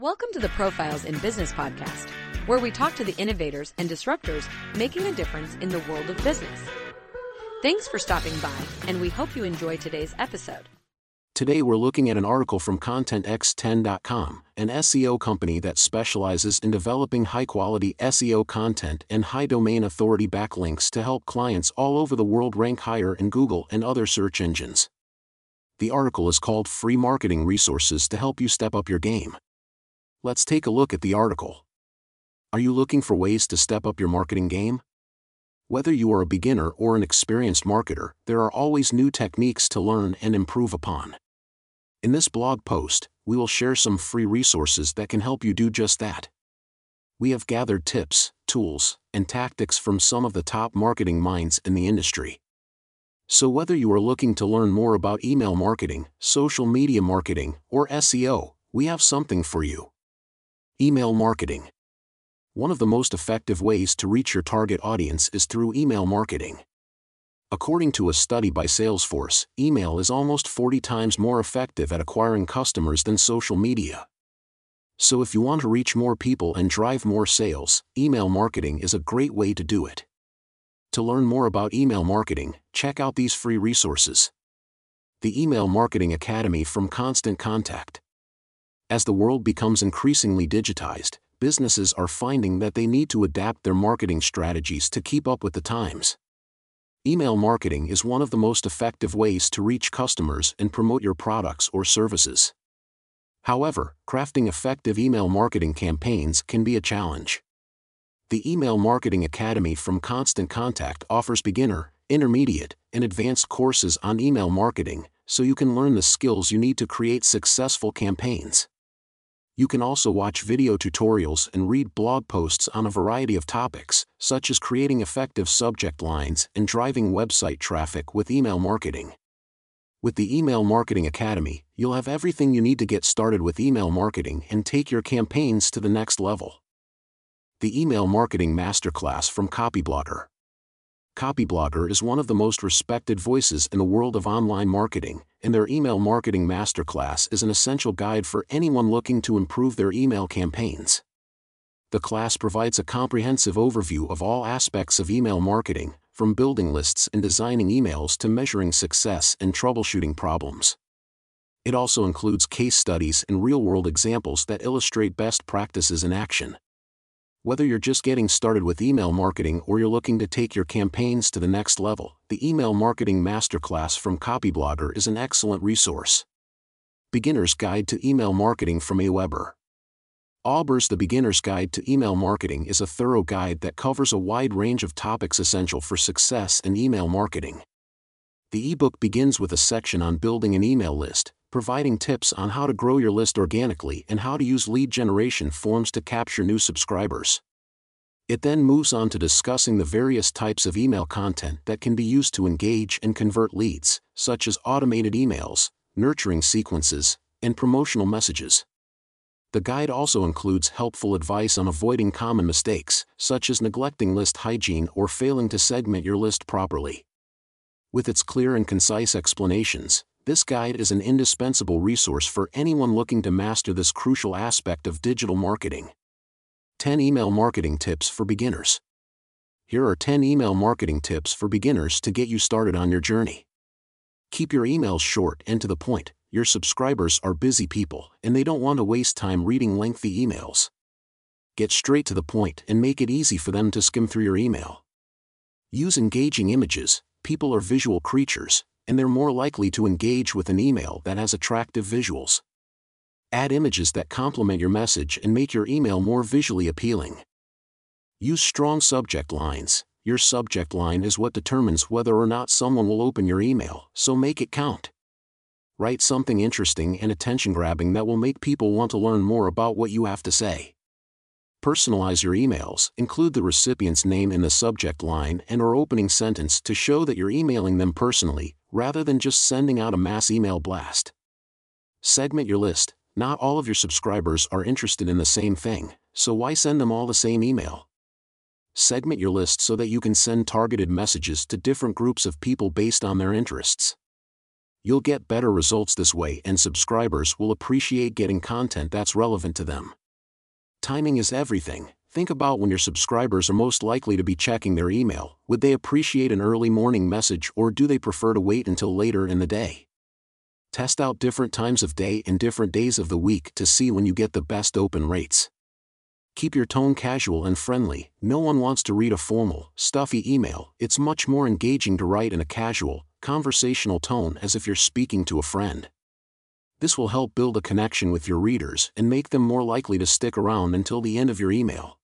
Welcome to the Profiles in Business podcast, where we talk to the innovators and disruptors making a difference in the world of business. Thanks for stopping by, and we hope you enjoy today's episode. Today we're looking at an article from ContentX10.com, an SEO company that specializes in developing high-quality SEO content and high domain authority backlinks to help clients all over the world rank higher in Google and other search engines. The article is called Free Marketing Resources to help you step up your game. Let's take a look at the article. Are you looking for ways to step up your marketing game? Whether you are a beginner or an experienced marketer, there are always new techniques to learn and improve upon. In this blog post, we will share some free resources that can help you do just that. We have gathered tips, tools, and tactics from some of the top marketing minds in the industry. So, whether you are looking to learn more about email marketing, social media marketing, or SEO, we have something for you. Email marketing. One of the most effective ways to reach your target audience is through email marketing. According to a study by Salesforce, email is almost 40 times more effective at acquiring customers than social media. So if you want to reach more people and drive more sales, email marketing is a great way to do it. To learn more about email marketing, check out these free resources. The Email Marketing Academy from Constant Contact. As the world becomes increasingly digitized, businesses are finding that they need to adapt their marketing strategies to keep up with the times. Email marketing is one of the most effective ways to reach customers and promote your products or services. However, crafting effective email marketing campaigns can be a challenge. The Email Marketing Academy from Constant Contact offers beginner, intermediate, and advanced courses on email marketing, so you can learn the skills you need to create successful campaigns. You can also watch video tutorials and read blog posts on a variety of topics, such as creating effective subject lines and driving website traffic with email marketing. With the Email Marketing Academy, you'll have everything you need to get started with email marketing and take your campaigns to the next level. The Email Marketing Masterclass from Copyblogger. Copyblogger is one of the most respected voices in the world of online marketing, and their Email Marketing Masterclass is an essential guide for anyone looking to improve their email campaigns. The class provides a comprehensive overview of all aspects of email marketing, from building lists and designing emails to measuring success and troubleshooting problems. It also includes case studies and real world examples that illustrate best practices in action. Whether you're just getting started with email marketing or you're looking to take your campaigns to the next level, the Email Marketing Masterclass from Copyblogger is an excellent resource. Beginner's Guide to Email Marketing from AWeber. AWeber's The Beginner's Guide to Email Marketing is a thorough guide that covers a wide range of topics essential for success in email marketing. The ebook begins with a section on building an email list, providing tips on how to grow your list organically and how to use lead generation forms to capture new subscribers. It then moves on to discussing the various types of email content that can be used to engage and convert leads, such as automated emails, nurturing sequences, and promotional messages. The guide also includes helpful advice on avoiding common mistakes, such as neglecting list hygiene or failing to segment your list properly. With its clear and concise explanations, this guide is an indispensable resource for anyone looking to master this crucial aspect of digital marketing. 10 Email Marketing Tips for Beginners. Here are 10 email marketing tips for beginners to get you started on your journey. Keep your emails short and to the point. Your subscribers are busy people and they don't want to waste time reading lengthy emails. Get straight to the point and make it easy for them to skim through your email. Use engaging images. People are visual creatures, and they're more likely to engage with an email that has attractive visuals. Add images that complement your message and make your email more visually appealing. Use strong subject lines. Your subject line is what determines whether or not someone will open your email, so make it count. Write something interesting and attention grabbing that will make people want to learn more about what you have to say. Personalize your emails, include the recipient's name in the subject line and or opening sentence to show that you're emailing them personally, rather than just sending out a mass email blast. Segment your list. Not all of your subscribers are interested in the same thing, so why send them all the same email? Segment your list so that you can send targeted messages to different groups of people based on their interests. You'll get better results this way, and subscribers will appreciate getting content that's relevant to them. Timing is everything. Think about when your subscribers are most likely to be checking their email. Would they appreciate an early morning message or do they prefer to wait until later in the day? Test out different times of day and different days of the week to see when you get the best open rates. Keep your tone casual and friendly. No one wants to read a formal, stuffy email. It's much more engaging to write in a casual, conversational tone as if you're speaking to a friend. This will help build a connection with your readers and make them more likely to stick around until the end of your email.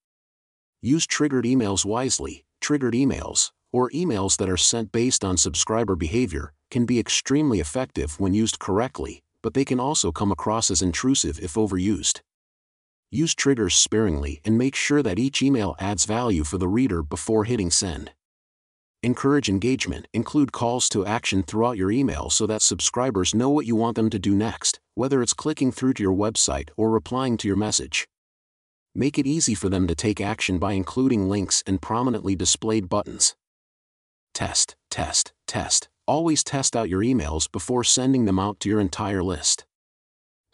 Use triggered emails wisely. Triggered emails, or emails that are sent based on subscriber behavior, can be extremely effective when used correctly, but they can also come across as intrusive if overused. Use triggers sparingly and make sure that each email adds value for the reader before hitting send. Encourage engagement. Include calls to action throughout your email so that subscribers know what you want them to do next, whether it's clicking through to your website or replying to your message. Make it easy for them to take action by including links and prominently displayed buttons. Test, test, test. Always test out your emails before sending them out to your entire list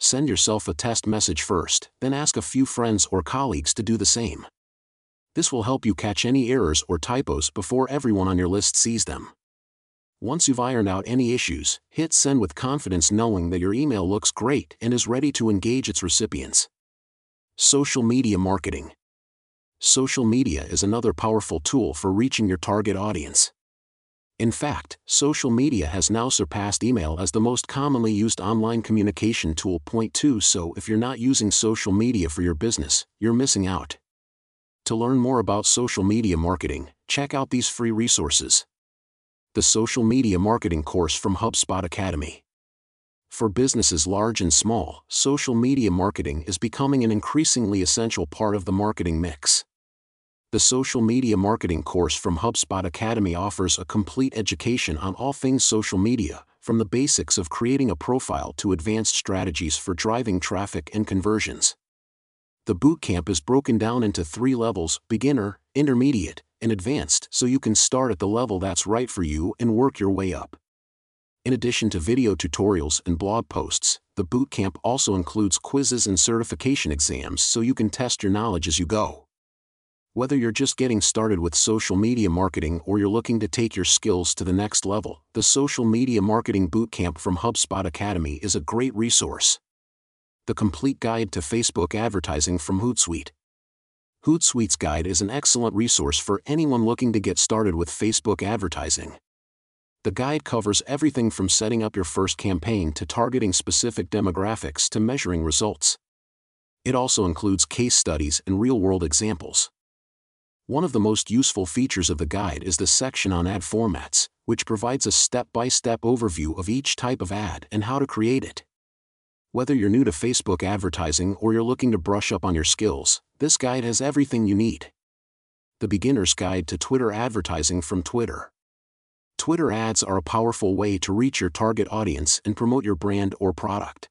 send yourself a test message first, then ask a few friends or colleagues to do the same. This will help you catch any errors or typos before everyone on your list sees them. Once you've ironed out any issues, hit send with confidence knowing that your email looks great and is ready to engage its recipients. Social media marketing. Social media is another powerful tool for reaching your target audience. In fact, social media has now surpassed email as the most commonly used online communication tool. Point 2 So, if you're not using social media for your business, you're missing out. To learn more about social media marketing, check out these free resources. The Social Media Marketing course from HubSpot Academy. For businesses large and small, social media marketing is becoming an increasingly essential part of the marketing mix. The social media marketing course from HubSpot Academy offers a complete education on all things social media, from the basics of creating a profile to advanced strategies for driving traffic and conversions. The bootcamp is broken down into three levels beginner, intermediate, and advanced so you can start at the level that's right for you and work your way up. In addition to video tutorials and blog posts, the bootcamp also includes quizzes and certification exams so you can test your knowledge as you go. Whether you're just getting started with social media marketing or you're looking to take your skills to the next level, the Social Media Marketing Bootcamp from HubSpot Academy is a great resource. The Complete Guide to Facebook Advertising from Hootsuite. Hootsuite's guide is an excellent resource for anyone looking to get started with Facebook advertising. The guide covers everything from setting up your first campaign to targeting specific demographics to measuring results. It also includes case studies and real world examples. One of the most useful features of the guide is the section on ad formats, which provides a step-by-step overview of each type of ad and how to create it. Whether you're new to Facebook advertising or you're looking to brush up on your skills, this guide has everything you need. The Beginner's Guide to Twitter Advertising from Twitter. Twitter ads are a powerful way to reach your target audience and promote your brand or product.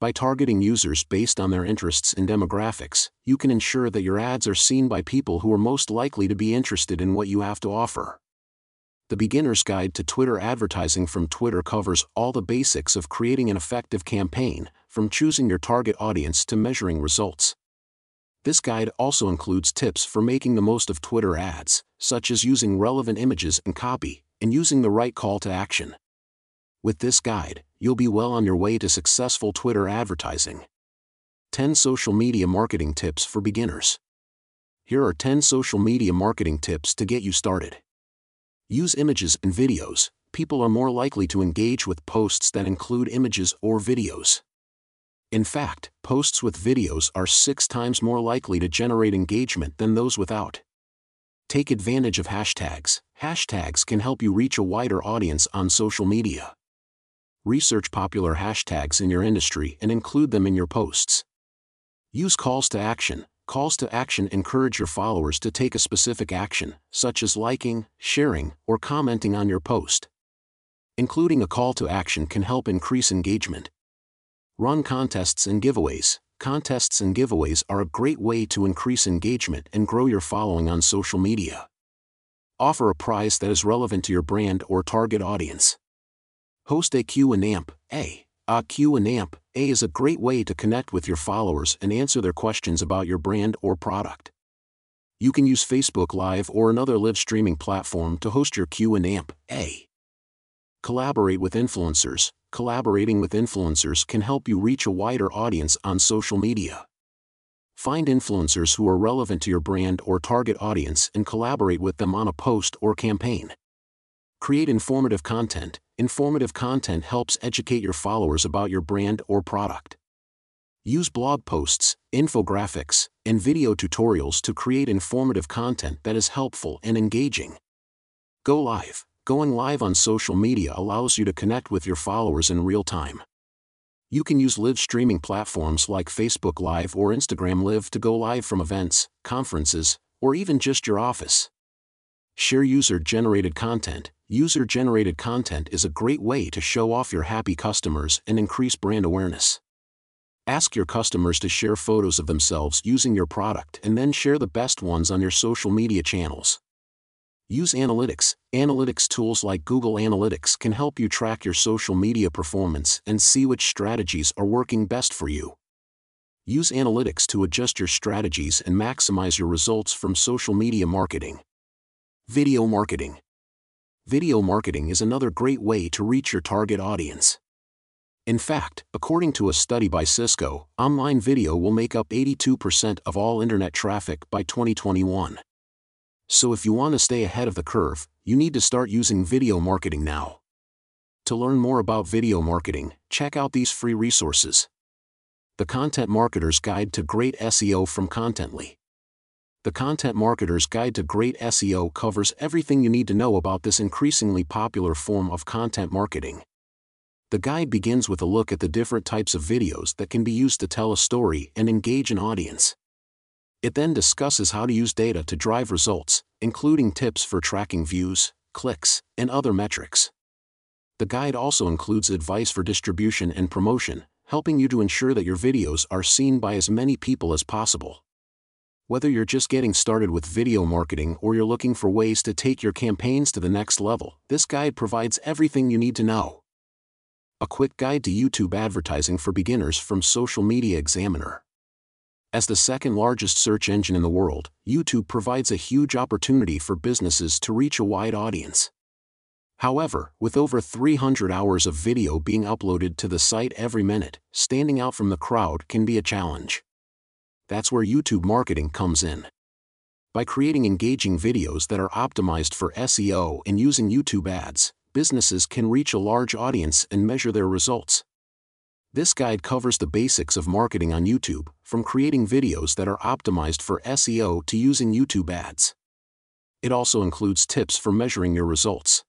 By targeting users based on their interests and demographics, you can ensure that your ads are seen by people who are most likely to be interested in what you have to offer. The Beginner's Guide to Twitter Advertising from Twitter covers all the basics of creating an effective campaign, from choosing your target audience to measuring results. This guide also includes tips for making the most of Twitter ads, such as using relevant images and copy, and using the right call to action. With this guide, you'll be well on your way to successful Twitter advertising. 10 Social Media Marketing Tips for Beginners. Here are 10 social media marketing tips to get you started. Use images and videos. People are more likely to engage with posts that include images or videos. In fact, posts with videos are six times more likely to generate engagement than those without. Take advantage of hashtags. Hashtags can help you reach a wider audience on social media research popular hashtags in your industry and include them in your posts. Use calls to action. Calls to action encourage your followers to take a specific action, such as liking, sharing, or commenting on your post. Including a call to action can help increase engagement. Run contests and giveaways. Contests and giveaways are a great way to increase engagement and grow your following on social media. Offer a prize that is relevant to your brand or target audience Host a Q&A. A Q&A is a great way to connect with your followers and answer their questions about your brand or product. You can use Facebook Live or another live streaming platform to host your Q&A. Collaborate with influencers. Collaborating with influencers can help you reach a wider audience on social media. Find influencers who are relevant to your brand or target audience and collaborate with them on a post or campaign. Create informative content. Informative content helps educate your followers about your brand or product. Use blog posts, infographics, and video tutorials to create informative content that is helpful and engaging. Go live. Going live on social media allows you to connect with your followers in real time. You can use live streaming platforms like Facebook Live or Instagram Live to go live from events, conferences, or even just your office. Share user generated content. User generated content is a great way to show off your happy customers and increase brand awareness. Ask your customers to share photos of themselves using your product and then share the best ones on your social media channels. Use analytics. Analytics tools like Google Analytics can help you track your social media performance and see which strategies are working best for you. Use analytics to adjust your strategies and maximize your results from social media marketing. Video marketing. Video marketing is another great way to reach your target audience. In fact, according to a study by Cisco, online video will make up 82% of all internet traffic by 2021. So if you want to stay ahead of the curve, you need to start using video marketing now. To learn more about video marketing, check out these free resources. The Content Marketer's Guide to Great SEO from Contently. The Content Marketer's Guide to Great SEO covers everything you need to know about this increasingly popular form of content marketing. The guide begins with a look at the different types of videos that can be used to tell a story and engage an audience. It then discusses how to use data to drive results, including tips for tracking views, clicks, and other metrics. The guide also includes advice for distribution and promotion, helping you to ensure that your videos are seen by as many people as possible. Whether you're just getting started with video marketing or you're looking for ways to take your campaigns to the next level, this guide provides everything you need to know. A quick guide to YouTube advertising for beginners from Social Media Examiner. As the second largest search engine in the world, YouTube provides a huge opportunity for businesses to reach a wide audience. However, with over 300 hours of video being uploaded to the site every minute, standing out from the crowd can be a challenge. That's where YouTube marketing comes in. By creating engaging videos that are optimized for SEO and using YouTube ads, businesses can reach a large audience and measure their results. This guide covers the basics of marketing on YouTube, from creating videos that are optimized for SEO to using YouTube ads. It also includes tips for measuring your results.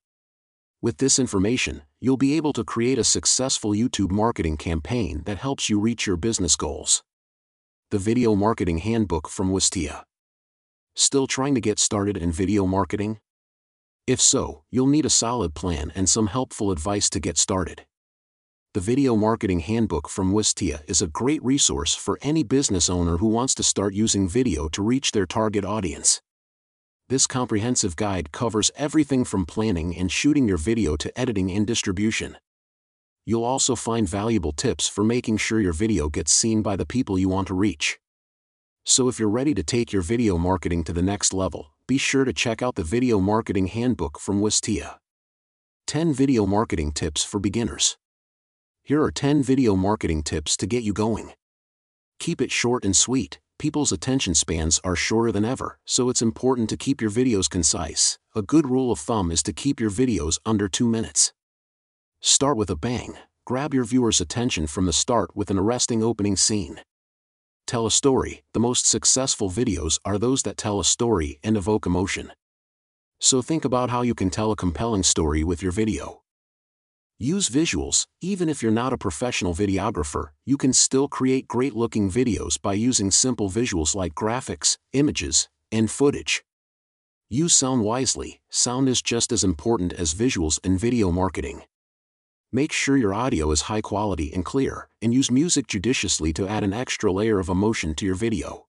With this information, you'll be able to create a successful YouTube marketing campaign that helps you reach your business goals. The Video Marketing Handbook from Wistia. Still trying to get started in video marketing? If so, you'll need a solid plan and some helpful advice to get started. The Video Marketing Handbook from Wistia is a great resource for any business owner who wants to start using video to reach their target audience. This comprehensive guide covers everything from planning and shooting your video to editing and distribution. You'll also find valuable tips for making sure your video gets seen by the people you want to reach. So if you're ready to take your video marketing to the next level, be sure to check out the Video Marketing Handbook from Wistia. 10 Video Marketing Tips for Beginners. Here are 10 video marketing tips to get you going. Keep it short and sweet. People's attention spans are shorter than ever, so it's important to keep your videos concise. A good rule of thumb is to keep your videos under 2 minutes. Start with a bang. Grab your viewer's attention from the start with an arresting opening scene tell a story, the most successful videos are those that tell a story and evoke emotion. So think about how you can tell a compelling story with your video. Use visuals, even if you're not a professional videographer, you can still create great looking videos by using simple visuals like graphics, images, and footage. Use sound wisely, sound is just as important as visuals in video marketing. Make sure your audio is high quality and clear, and use music judiciously to add an extra layer of emotion to your video.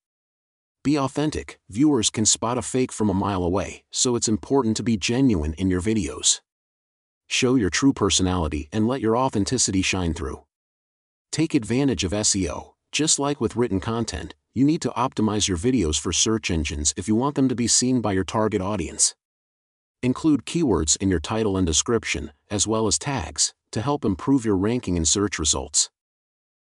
Be authentic, viewers can spot a fake from a mile away, so it's important to be genuine in your videos. Show your true personality and let your authenticity shine through. Take advantage of SEO. Just like with written content, you need to optimize your videos for search engines if you want them to be seen by your target audience. Include keywords in your title and description, as well as tags, to help improve your ranking in search results.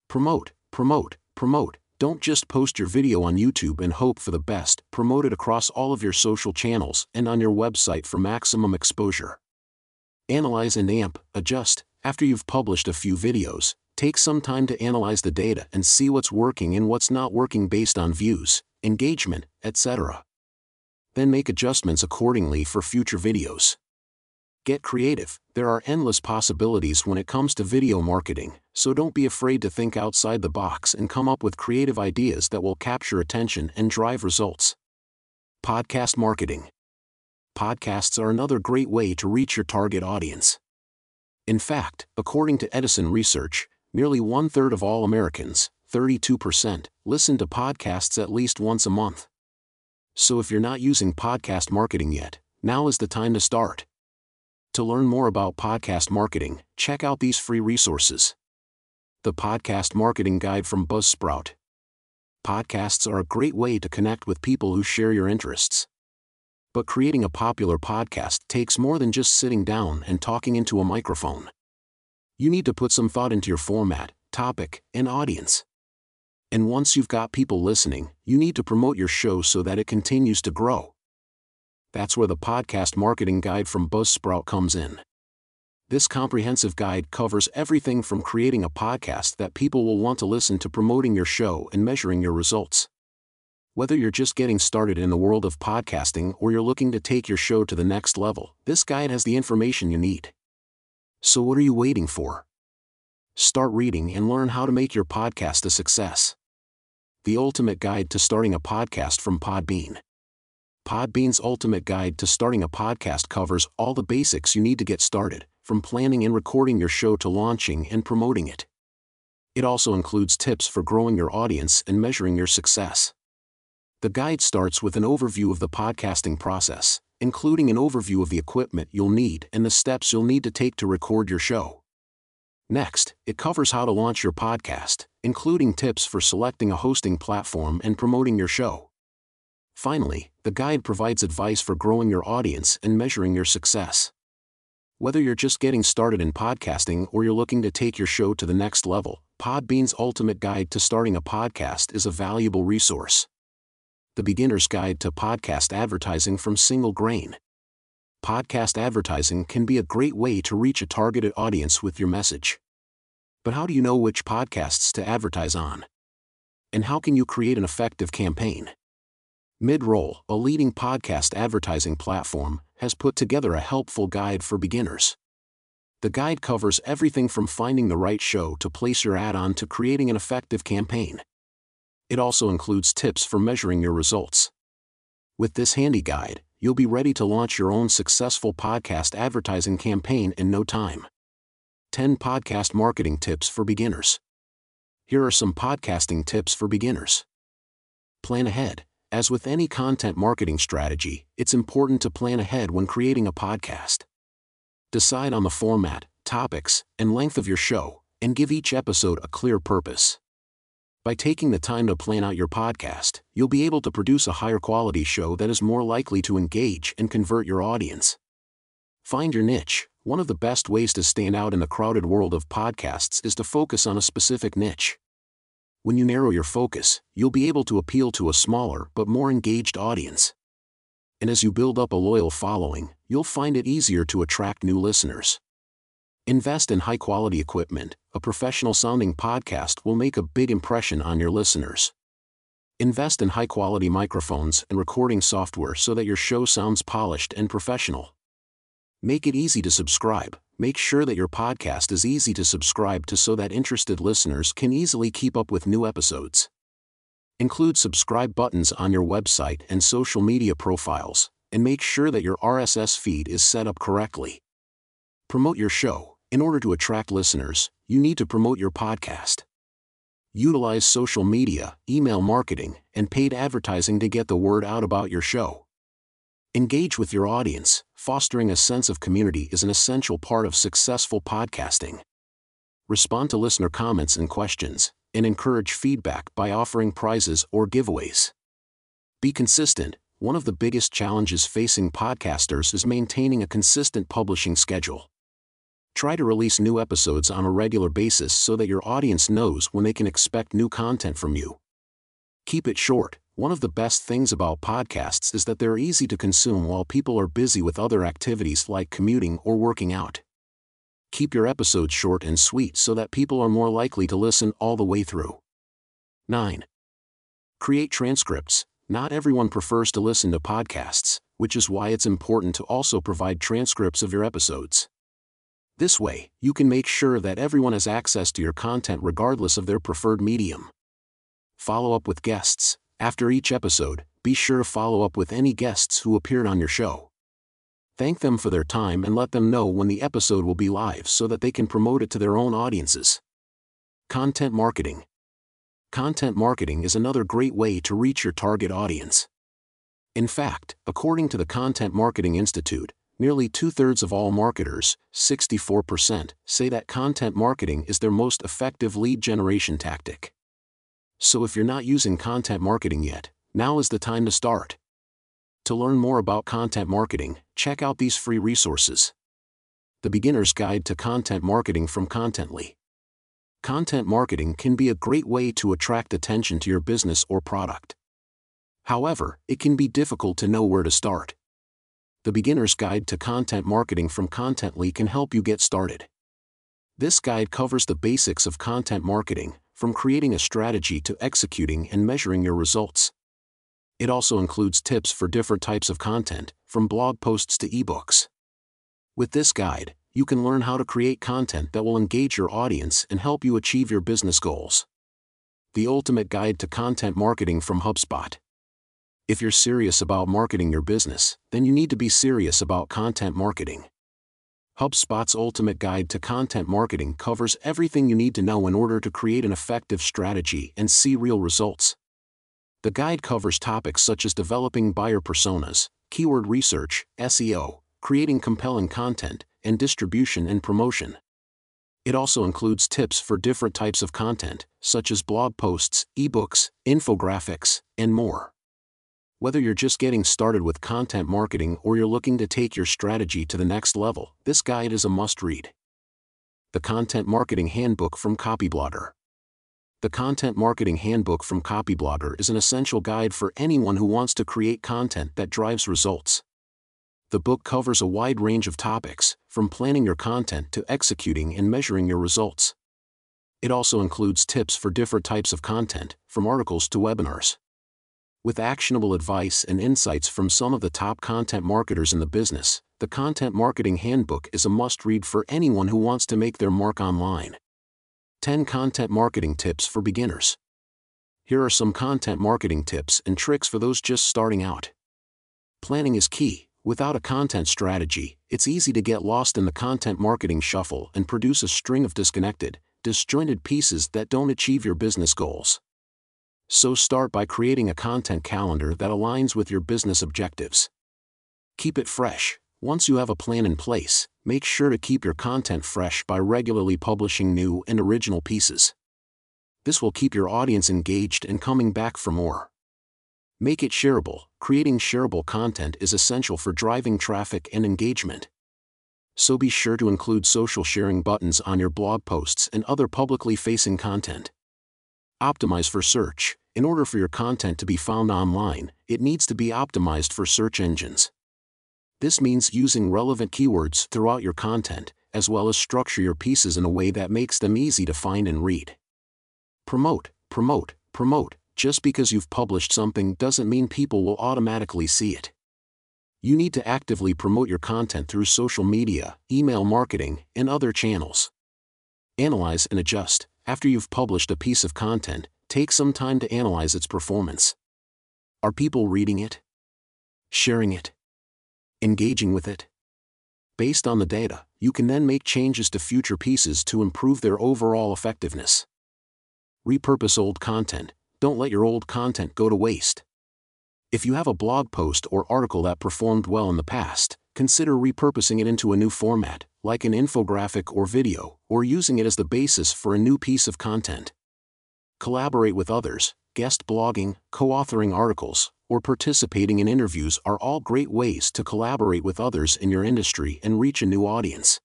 Promote, promote, promote. Don't just post your video on YouTube and hope for the best, promote it across all of your social channels and on your website for maximum exposure. Analyze and amp, adjust. After you've published a few videos, take some time to analyze the data and see what's working and what's not working based on views, engagement, etc. Then make adjustments accordingly for future videos. Get creative, there are endless possibilities when it comes to video marketing, so don't be afraid to think outside the box and come up with creative ideas that will capture attention and drive results. Podcast marketing. Podcasts are another great way to reach your target audience. In fact, according to Edison Research, nearly one third of all Americans, 32%, listen to podcasts at least once a month. So if you're not using podcast marketing yet, now is the time to start. To learn more about podcast marketing, check out these free resources. The Podcast Marketing Guide from Buzzsprout. Podcasts are a great way to connect with people who share your interests. But creating a popular podcast takes more than just sitting down and talking into a microphone. You need to put some thought into your format, topic, and audience. And once you've got people listening, you need to promote your show so that it continues to grow. That's where the podcast marketing guide from Buzzsprout comes in. This comprehensive guide covers everything from creating a podcast that people will want to listen to promoting your show and measuring your results. Whether you're just getting started in the world of podcasting or you're looking to take your show to the next level, this guide has the information you need. So, what are you waiting for? Start reading and learn how to make your podcast a success the ultimate guide to starting a podcast from Podbean. Podbean's ultimate guide to starting a podcast covers all the basics you need to get started, from planning and recording your show to launching and promoting it. It also includes tips for growing your audience and measuring your success. The guide starts with an overview of the podcasting process, including an overview of the equipment you'll need and the steps you'll need to take to record your show. Next, it covers how to launch your podcast, including tips for selecting a hosting platform and promoting your show. Finally, the guide provides advice for growing your audience and measuring your success. Whether you're just getting started in podcasting or you're looking to take your show to the next level, Podbean's Ultimate Guide to Starting a Podcast is a valuable resource. The Beginner's Guide to Podcast Advertising from Single Grain podcast advertising can be a great way to reach a targeted audience with your message. But how do you know which podcasts to advertise on? And how can you create an effective campaign? Midroll, a leading podcast advertising platform, has put together a helpful guide for beginners. The guide covers everything from finding the right show to place your ad on to creating an effective campaign. It also includes tips for measuring your results. With this handy guide, you'll be ready to launch your own successful podcast advertising campaign in no time. 10 Podcast Marketing Tips for Beginners. Here are some podcasting tips for beginners. Plan ahead. As with any content marketing strategy, it's important to plan ahead when creating a podcast. Decide on the format, topics, and length of your show, and give each episode a clear purpose. By taking the time to plan out your podcast, you'll be able to produce a higher quality show that is more likely to engage and convert your audience. Find your niche. One of the best ways to stand out in the crowded world of podcasts is to focus on a specific niche. When you narrow your focus, you'll be able to appeal to a smaller but more engaged audience. And as you build up a loyal following, you'll find it easier to attract new listeners. Invest in high quality equipment. A professional sounding podcast will make a big impression on your listeners. Invest in high quality microphones and recording software so that your show sounds polished and professional. Make it easy to subscribe. Make sure that your podcast is easy to subscribe to so that interested listeners can easily keep up with new episodes. Include subscribe buttons on your website and social media profiles, and make sure that your RSS feed is set up correctly. Promote your show. In order to attract listeners, you need to promote your podcast. Utilize social media, email marketing, and paid advertising to get the word out about your show. Engage with your audience. Fostering a sense of community is an essential part of successful podcasting. Respond to listener comments and questions, and encourage feedback by offering prizes or giveaways. Be consistent. One of the biggest challenges facing podcasters is maintaining a consistent publishing schedule. Try to release new episodes on a regular basis so that your audience knows when they can expect new content from you. Keep it short. One of the best things about podcasts is that they're easy to consume while people are busy with other activities like commuting or working out. Keep your episodes short and sweet so that people are more likely to listen all the way through. 9. Create transcripts. Not everyone prefers to listen to podcasts, which is why it's important to also provide transcripts of your episodes. This way, you can make sure that everyone has access to your content regardless of their preferred medium. Follow up with guests. After each episode, be sure to follow up with any guests who appeared on your show. Thank them for their time and let them know when the episode will be live so that they can promote it to their own audiences. Content marketing. Content marketing is another great way to reach your target audience. In fact, according to the Content Marketing Institute, nearly two thirds of all marketers, 64%, say that content marketing is their most effective lead generation tactic. So if you're not using content marketing yet, now is the time to start. To learn more about content marketing, check out these free resources. The Beginner's Guide to Content Marketing from Contently. Content marketing can be a great way to attract attention to your business or product. However, it can be difficult to know where to start. The Beginner's Guide to Content Marketing from Contently can help you get started. This guide covers the basics of content marketing, from creating a strategy to executing and measuring your results. It also includes tips for different types of content, from blog posts to ebooks. With this guide, you can learn how to create content that will engage your audience and help you achieve your business goals. The Ultimate Guide to Content Marketing from HubSpot. If you're serious about marketing your business, then you need to be serious about content marketing. HubSpot's Ultimate Guide to Content Marketing covers everything you need to know in order to create an effective strategy and see real results. The guide covers topics such as developing buyer personas, keyword research, SEO, creating compelling content, and distribution and promotion. It also includes tips for different types of content, such as blog posts, ebooks, infographics, and more. Whether you're just getting started with content marketing or you're looking to take your strategy to the next level, this guide is a must read. The Content Marketing Handbook from Copyblogger. The Content Marketing Handbook from Copyblogger is an essential guide for anyone who wants to create content that drives results. The book covers a wide range of topics, from planning your content to executing and measuring your results. It also includes tips for different types of content, from articles to webinars. With actionable advice and insights from some of the top content marketers in the business, the Content Marketing Handbook is a must read for anyone who wants to make their mark online. 10 Content Marketing Tips for Beginners. Here are some content marketing tips and tricks for those just starting out. Planning is key. Without a content strategy, it's easy to get lost in the content marketing shuffle and produce a string of disconnected, disjointed pieces that don't achieve your business goals. So start by creating a content calendar that aligns with your business objectives. Keep it fresh. Once you have a plan in place, make sure to keep your content fresh by regularly publishing new and original pieces. This will keep your audience engaged and coming back for more. Make it shareable. Creating shareable content is essential for driving traffic and engagement. So be sure to include social sharing buttons on your blog posts and other publicly facing content. Optimize for search. In order for your content to be found online, it needs to be optimized for search engines. This means using relevant keywords throughout your content, as well as structure your pieces in a way that makes them easy to find and read. Promote, promote, promote. Just because you've published something doesn't mean people will automatically see it. You need to actively promote your content through social media, email marketing, and other channels. Analyze and adjust. After you've published a piece of content, take some time to analyze its performance. Are people reading it? Sharing it? Engaging with it? Based on the data, you can then make changes to future pieces to improve their overall effectiveness. Repurpose old content. Don't let your old content go to waste. If you have a blog post or article that performed well in the past, consider repurposing it into a new format, like an infographic or video, or using it as the basis for a new piece of content. Collaborate with others, guest blogging, co authoring articles, or participating in interviews are all great ways to collaborate with others in your industry and reach a new audience.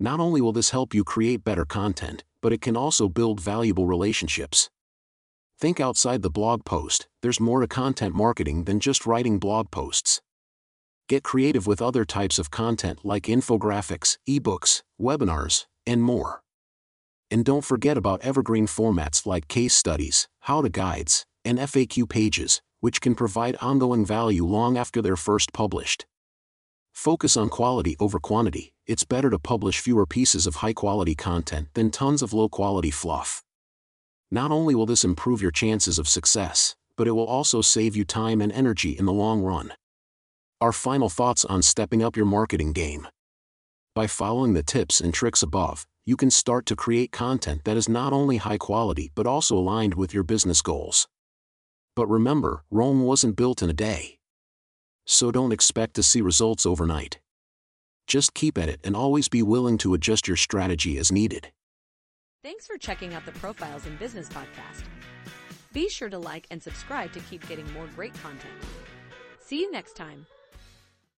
Not only will this help you create better content, but it can also build valuable relationships. Think outside the blog post, there's more to content marketing than just writing blog posts. Get creative with other types of content like infographics, ebooks, webinars, and more. And don't forget about evergreen formats like case studies, how to guides, and FAQ pages, which can provide ongoing value long after they're first published. Focus on quality over quantity. It's better to publish fewer pieces of high quality content than tons of low quality fluff. Not only will this improve your chances of success, but it will also save you time and energy in the long run. Our final thoughts on stepping up your marketing game. By following the tips and tricks above, you can start to create content that is not only high quality but also aligned with your business goals. But remember, Rome wasn't built in a day. So don't expect to see results overnight. Just keep at it and always be willing to adjust your strategy as needed. Thanks for checking out the Profiles in Business podcast. Be sure to like and subscribe to keep getting more great content. See you next time.